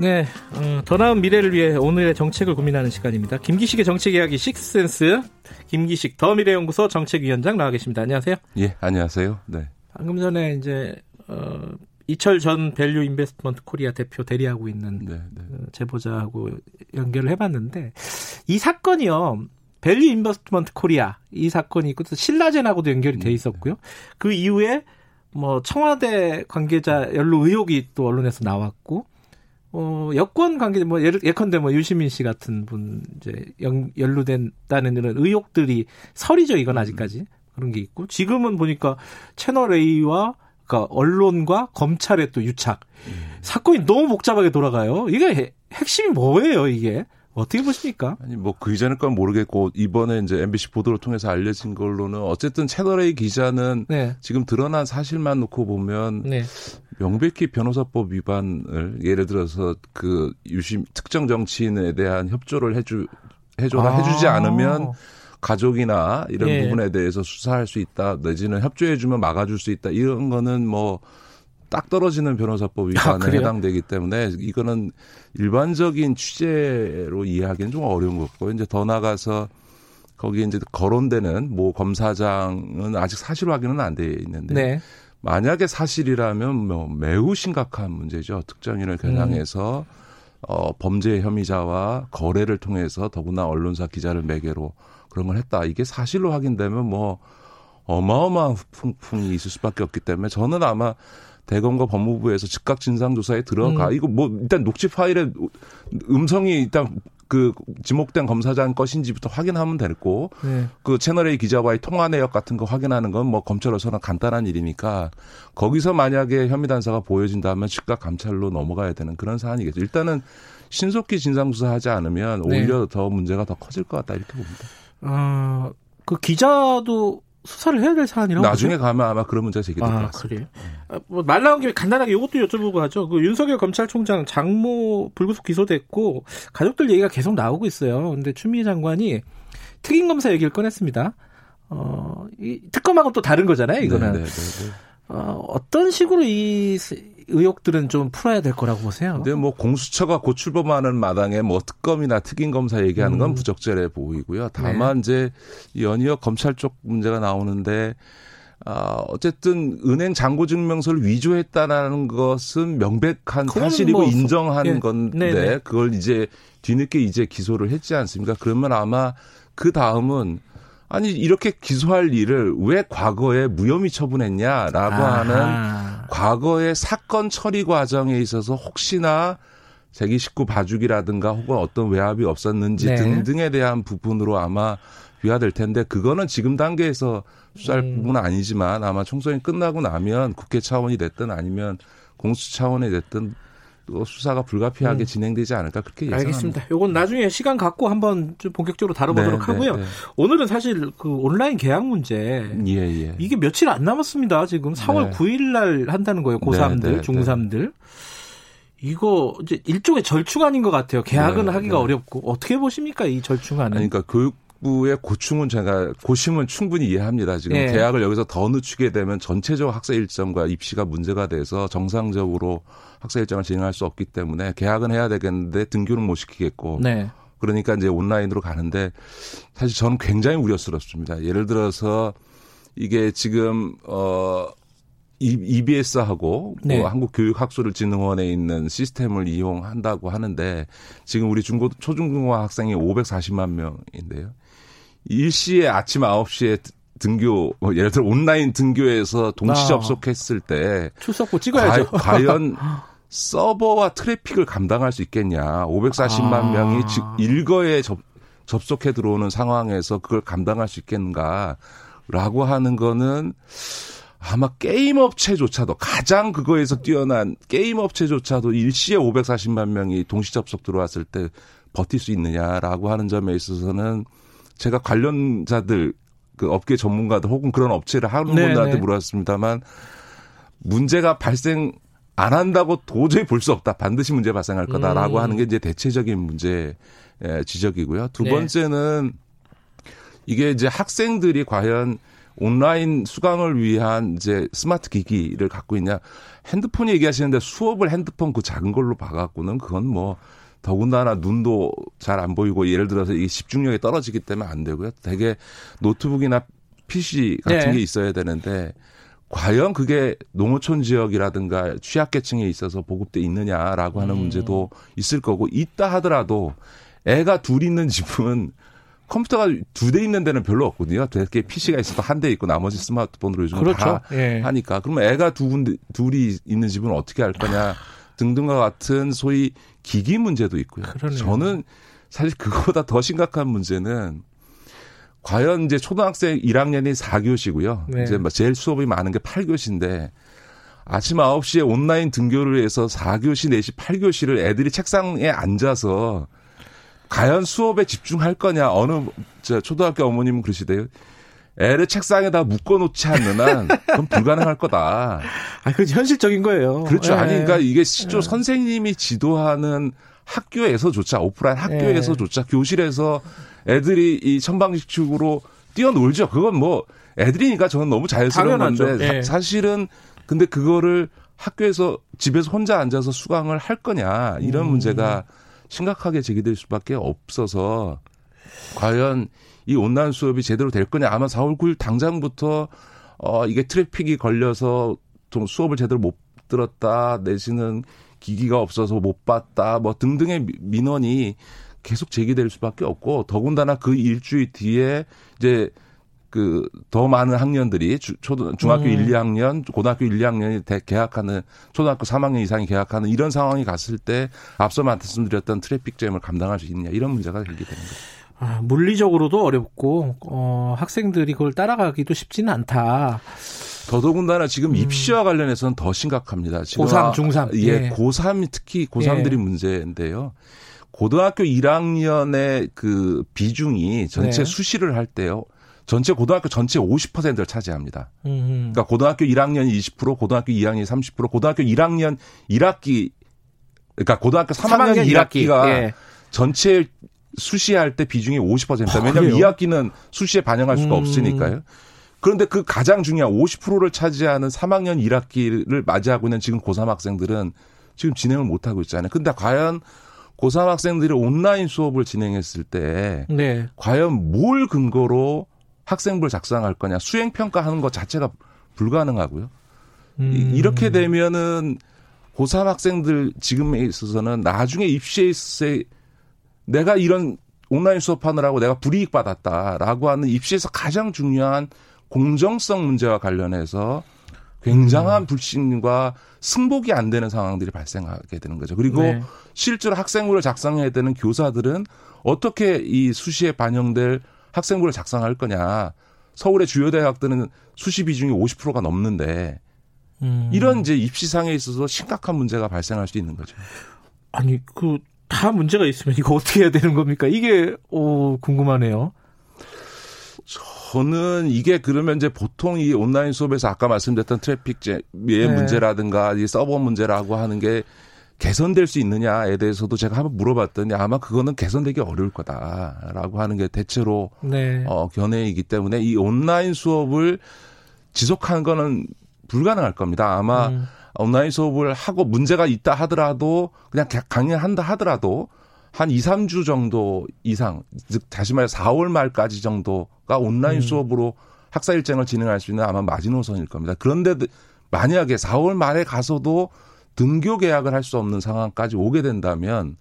네, 어, 더 나은 미래를 위해 오늘의 정책을 고민하는 시간입니다. 김기식의 정책 이야기 식스센스 김기식 더 미래연구소 정책위원장 나와 계십니다. 안녕하세요. 예, 안녕하세요. 네. 방금 전에 이제 어, 이철 전 밸류 인베스트먼트 코리아 대표 대리하고 있는 네, 네. 어, 제보자하고 연결을 해봤는데 이 사건이요. 밸류 인베스트먼트 코리아 이 사건이 있고 또 신라젠하고도 연결이 돼 음, 있었고요. 그 이후에 뭐 청와대 관계자 연루 의혹이 또 언론에서 나왔고 어, 여권 관계, 뭐, 예를, 예컨대 뭐, 유시민 씨 같은 분, 이제, 연, 연루된다는 이런 의혹들이 설이죠, 이건 아직까지. 그런 게 있고. 지금은 보니까 채널A와, 그니까, 언론과 검찰의 또 유착. 음. 사건이 너무 복잡하게 돌아가요. 이게 핵심이 뭐예요, 이게? 어떻게 보십니까? 아니 뭐 그 이전의 건 모르겠고 이번에 이제 MBC 보도를 통해서 알려진 걸로는 어쨌든 채널 A 기자는 네. 지금 드러난 사실만 놓고 보면 네. 명백히 변호사법 위반을 예를 들어서 그 유심 특정 정치인에 대한 협조를 해주 해줘라 아. 해주지 않으면 가족이나 이런 예. 부분에 대해서 수사할 수 있다 내지는 협조해주면 막아줄 수 있다 이런 거는 뭐 딱 떨어지는 변호사법 위반에 아, 해당되기 때문에 이거는 일반적인 취재로 이해하기는 좀 어려운 것 같고 이제 더 나가서 거기 이제 거론되는 모 검사장은 아직 사실 확인은 안 돼 있는데 네. 만약에 사실이라면 뭐 매우 심각한 문제죠. 특정인을 겨냥해서 음. 어, 범죄 혐의자와 거래를 통해서 더구나 언론사 기자를 매개로 그런 걸 했다. 이게 사실로 확인되면 뭐 어마어마한 풍풍이 있을 수밖에 없기 때문에 저는 아마 대검과 법무부에서 즉각 진상 조사에 들어가. 음. 이거 뭐 일단 녹취 파일에 음성이 일단 그 지목된 검사장 것인지부터 확인하면 되고 네. 그 채널A 기자와의 통화 내역 같은 거 확인하는 건 뭐 검찰로서는 간단한 일이니까 거기서 만약에 혐의 단서가 보여진다면 즉각 감찰로 넘어가야 되는 그런 사안이겠죠. 일단은 신속히 진상조사하지 않으면 네. 오히려 네. 더 문제가 더 커질 것 같다 이렇게 봅니다. 어, 그 기자도 수사를 해야 될 사안이라고 나중에 보세요? 가면 아마 그런 문제가 제기될 아, 것 같습니다. 그래요? 아, 뭐말 나온 김에 간단하게 이것도 여쭤보고 하죠. 그 윤석열 검찰총장 장모 불구속 기소됐고 가족들 얘기가 계속 나오고 있어요. 근데 추미애 장관이 특임 검사 얘기를 꺼냈습니다. 어, 이 특검하고 또 다른 거잖아요, 이거는. 네네네. 네, 네. 어, 어떤 식으로 이 의혹들은 좀 풀어야 될 거라고 보세요. 근데 뭐 공수처가 곧 출범하는 마당에 뭐 특검이나 특임 검사 얘기하는 건 음. 부적절해 보이고요. 다만 네. 이제 연이어 검찰 쪽 문제가 나오는데 아, 어쨌든 은행 잔고 증명서를 위조했다라는 것은 명백한 사실이고 뭐, 인정한 예. 건데 네네. 네. 그걸 이제 뒤늦게 이제 기소를 했지 않습니까? 그러면 아마 그 다음은 아니 이렇게 기소할 일을 왜 과거에 무혐의 처분했냐라고 아하. 하는 과거의 사건 처리 과정에 있어서 혹시나 자기 식구 봐주기라든가 혹은 어떤 외압이 없었는지 네. 등등에 대한 부분으로 아마 비화될 텐데 그거는 지금 단계에서 수사할 음. 부분은 아니지만 아마 총선이 끝나고 나면 국회 차원이 됐든 아니면 공수 차원이 됐든 또 수사가 불가피하게 음. 진행되지 않을까 그렇게 예상합니다. 알겠습니다. 요건 나중에 시간 갖고 한번 좀 본격적으로 다뤄보도록 네, 네 하고요. 네, 네. 오늘은 사실 그 온라인 계약 문제 예, 예. 이게 며칠 안 남았습니다. 지금 4월 네. 9일 날 한다는 거예요. 고3들, 중3들. 이거 이제 일종의 절충안인 것 같아요. 계약은 네, 하기가 어렵고 어떻게 보십니까 이 절충안은? 그러니까 교육 부의 고충은 제가 고심은 충분히 이해합니다. 지금 네. 계약을 여기서 더 늦추게 되면 전체적 학사 일정과 입시가 문제가 돼서 정상적으로 학사 일정을 진행할 수 없기 때문에 계약은 해야 되겠는데 등교는 못 시키겠고. 네. 그러니까 이제 온라인으로 가는데 사실 저는 굉장히 우려스럽습니다. 예를 들어서 이게 지금 어 EBS하고 네. 뭐 한국교육학술진흥원에 있는 시스템을 이용한다고 하는데 지금 우리 중고 초중등고 학생이 540만 명인데요. 일시에 아침 9시에 등교, 뭐 예를 들어 온라인 등교에서 동시 아. 접속했을 때 출석부 찍어야죠. 과, 연 서버와 트래픽을 감당할 수 있겠냐. 540만 아. 명이 즉 일거에 접, 접속해 들어오는 상황에서 그걸 감당할 수 있겠는가라고 하는 거는 아마 게임 업체조차도 가장 그거에서 뛰어난 게임 업체조차도 일시에 540만 명이 동시 접속 들어왔을 때 버틸 수 있느냐라고 하는 점에 있어서는 제가 관련자들 그 업계 전문가들 혹은 그런 업체를 하는 네, 분들한테 네. 물어봤습니다만 문제가 발생 안 한다고 도저히 볼 수 없다. 반드시 문제 발생할 거다라고 음. 하는 게 이제 대체적인 문제 지적이고요. 두 네. 번째는 이게 이제 학생들이 과연 온라인 수강을 위한 이제 스마트 기기를 갖고 있냐. 핸드폰 얘기하시는데 수업을 핸드폰 그 작은 걸로 봐갖고는 그건 뭐 더군다나 눈도 잘 안 보이고 예를 들어서 이 집중력이 떨어지기 때문에 안 되고요. 되게 노트북이나 PC 같은 네. 게 있어야 되는데 과연 그게 농어촌 지역이라든가 취약계층에 있어서 보급돼 있느냐라고 하는 음. 문제도 있을 거고 있다 하더라도 애가 둘 있는 집은 컴퓨터가 두 대 있는 데는 별로 없거든요. 되게 PC가 있어도 한대 있고 나머지 스마트폰으로 요즘 그렇죠. 다 예. 하니까 그러면 애가 두 군, 둘이 있는 집은 어떻게 할 거냐 등등과 같은 소위 기기 문제도 있고요. 그러네요. 저는 사실 그거보다 더 심각한 문제는 과연 이제 초등학생 1학년이 4교시고요. 네. 이제 뭐 제일 수업이 많은 게 8교시인데 아침 9시에 온라인 등교를 해서 4교시 내시 8교시를 애들이 책상에 앉아서 과연 수업에 집중할 거냐 어느 저 초등학교 어머님은 그러시대요. 애를 책상에다 묶어놓지 않는 한 그건 불가능할 거다. 아, 그 현실적인 거예요. 그렇죠. 네. 아니, 그러니까 이게 실조 네. 선생님이 지도하는 학교에서조차 오프라인 학교에서조차 네. 교실에서 애들이 이 천방지축으로 뛰어놀죠. 그건 뭐 애들이니까 저는 너무 자연스러운 건데 사, 실은 근데 그거를 학교에서 집에서 혼자 앉아서 수강을 할 거냐 이런 음. 문제가 심각하게 제기될 수밖에 없어서 과연 이 온라인 수업이 제대로 될 거냐. 아마 4월 9일 당장부터 어 이게 트래픽이 걸려서 좀 수업을 제대로 못 들었다 내지는 기기가 없어서 못 봤다 뭐 등등의 민원이 계속 제기될 수밖에 없고 더군다나 그 일주일 뒤에 이제 그 더 많은 학년들이 주, 초등 중학교 음. 1, 2학년, 고등학교 1, 2학년이 대, 개학하는 초등학교 3학년 이상이 개학하는 이런 상황이 갔을 때 앞서 말씀드렸던 traffic jam을 감당할 수 있느냐 이런 문제가 생기게 되는 거죠. 아, 물리적으로도 어렵고 어, 학생들이 그걸 따라가기도 쉽지는 않다. 더더군다나 지금 음. 입시와 관련해서는 더 심각합니다. 지금 고3, 중3. 예, 예. 고3이 특히 고3들이 예. 문제인데요. 고등학교 1학년의 그 비중이 전체 네. 수시를 할 때요. 전체 고등학교 전체 50%를 차지합니다. 음흠. 그러니까 고등학교 1학년이 20%, 고등학교 2학년이 30%, 고등학교 1학년 1학기 그러니까 고등학교 3학년, 3학년 1학기가 예. 전체 수시할 때 비중이 50%입니다. 왜냐하면 아, 2학기는 수시에 반영할 수가 음. 없으니까요. 그런데 그 가장 중요한 50%를 차지하는 3학년 1학기를 맞이하고 있는 지금 고3 학생들은 지금 진행을 못하고 있잖아요. 근데 과연 고3 학생들이 온라인 수업을 진행했을 때 네. 과연 뭘 근거로 학생부를 작성할 거냐 수행 평가하는 것 자체가 불가능하고요. 음. 이렇게 되면은 고3 학생들 지금에 있어서는 나중에 입시에 있을 때 내가 이런 온라인 수업하느라고 내가 불이익 받았다라고 하는 입시에서 가장 중요한 공정성 문제와 관련해서 굉장한 음. 불신과 승복이 안 되는 상황들이 발생하게 되는 거죠. 그리고 네. 실제로 학생부를 작성해야 되는 교사들은 어떻게 이 수시에 반영될 학생부를 작성할 거냐. 서울의 주요 대학들은 수시 비중이 50%가 넘는데 음. 이런 이제 입시상에 있어서 심각한 문제가 발생할 수 있는 거죠. 아니 그 다 문제가 있으면 이거 어떻게 해야 되는 겁니까? 이게 오 궁금하네요. 저는 이게 그러면 이제 보통 이 온라인 수업에서 아까 말씀드렸던 트래픽의 네. 문제라든가 이 서버 문제라고 하는 게 개선될 수 있느냐에 대해서도 제가 한번 물어봤더니 아마 그거는 개선되기 어려울 거다라고 하는 게 대체로 네. 어, 견해이기 때문에 이 온라인 수업을 지속하는 거는 불가능할 겁니다. 아마 음. 온라인 수업을 하고 문제가 있다 하더라도 그냥 강의한다 하더라도 한 2, 3주 정도 이상, 즉 다시 말해 4월 말까지 정도가 온라인 음. 수업으로 학사 일정을 진행할 수 있는 아마 마지노선일 겁니다. 그런데 만약에 4월 말에 가서도 등교 계약을 할 수 없는 상황까지 오게 된다면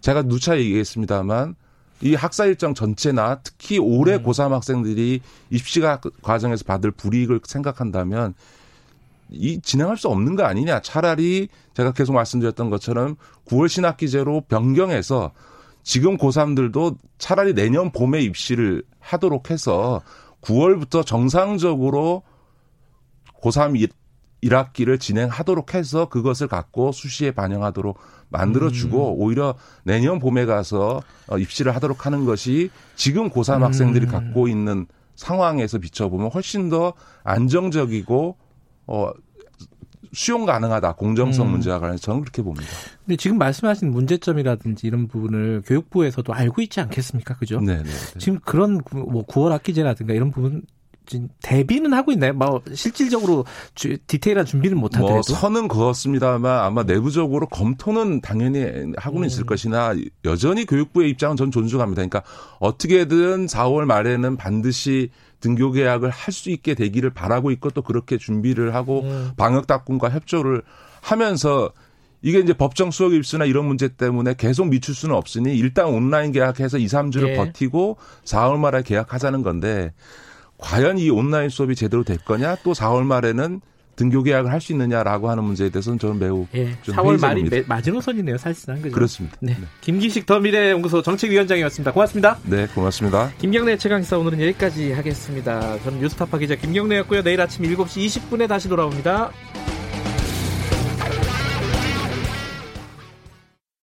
제가 누차 얘기했습니다만 이 학사 일정 전체나 특히 올해 음. 고3 학생들이 입시가 과정에서 받을 불이익을 생각한다면 이 진행할 수 없는 거 아니냐. 차라리 제가 계속 말씀드렸던 것처럼 9월 신학기제로 변경해서 지금 고3들도 차라리 내년 봄에 입시를 하도록 해서 9월부터 정상적으로 고3 1학기를 진행하도록 해서 그것을 갖고 수시에 반영하도록 만들어주고 음. 오히려 내년 봄에 가서 어, 입시를 하도록 하는 것이 지금 고3 음. 학생들이 갖고 있는 상황에서 비춰보면 훨씬 더 안정적이고 어 수용 가능하다 공정성 음. 문제와 관해서 저는 그렇게 봅니다. 근데 지금 말씀하신 문제점이라든지 이런 부분을 교육부에서도 알고 있지 않겠습니까, 그죠? 네, 네. 네. 지금 그런 뭐 9월 학기제라든가 이런 부분 대비는 하고 있나요? 뭐 실질적으로 주, 디테일한 준비는 못 하더라도 뭐 선은 그었습니다만 아마 내부적으로 검토는 당연히 하고는 음. 있을 것이나 여전히 교육부의 입장은 전 존중합니다. 그러니까 어떻게든 4월 말에는 반드시 등교 계약을 할 수 있게 되기를 바라고 있고 또 그렇게 준비를 하고 음. 방역당국과 협조를 하면서 이게 이제 법정 수업 입수나 이런 문제 때문에 계속 미칠 수는 없으니 일단 온라인 계약해서 2, 3주를 예. 버티고 4월 말에 계약하자는 건데 과연 이 온라인 수업이 제대로 될 거냐 또 4월 말에는 등교 계약을 할 수 있느냐라고 하는 문제에 대해서는 저는 매우 예, 4월 말이 매, 마지노선이네요, 사실상 그죠? 그렇습니다. 네. 네. 김기식 더 미래연구소 정책위원장이었습니다. 고맙습니다. 네, 고맙습니다. 김경래 최강기사 오늘은 여기까지 하겠습니다. 저는 뉴스타파 기자 김경래였고요. 내일 아침 7시 20분에 다시 돌아옵니다.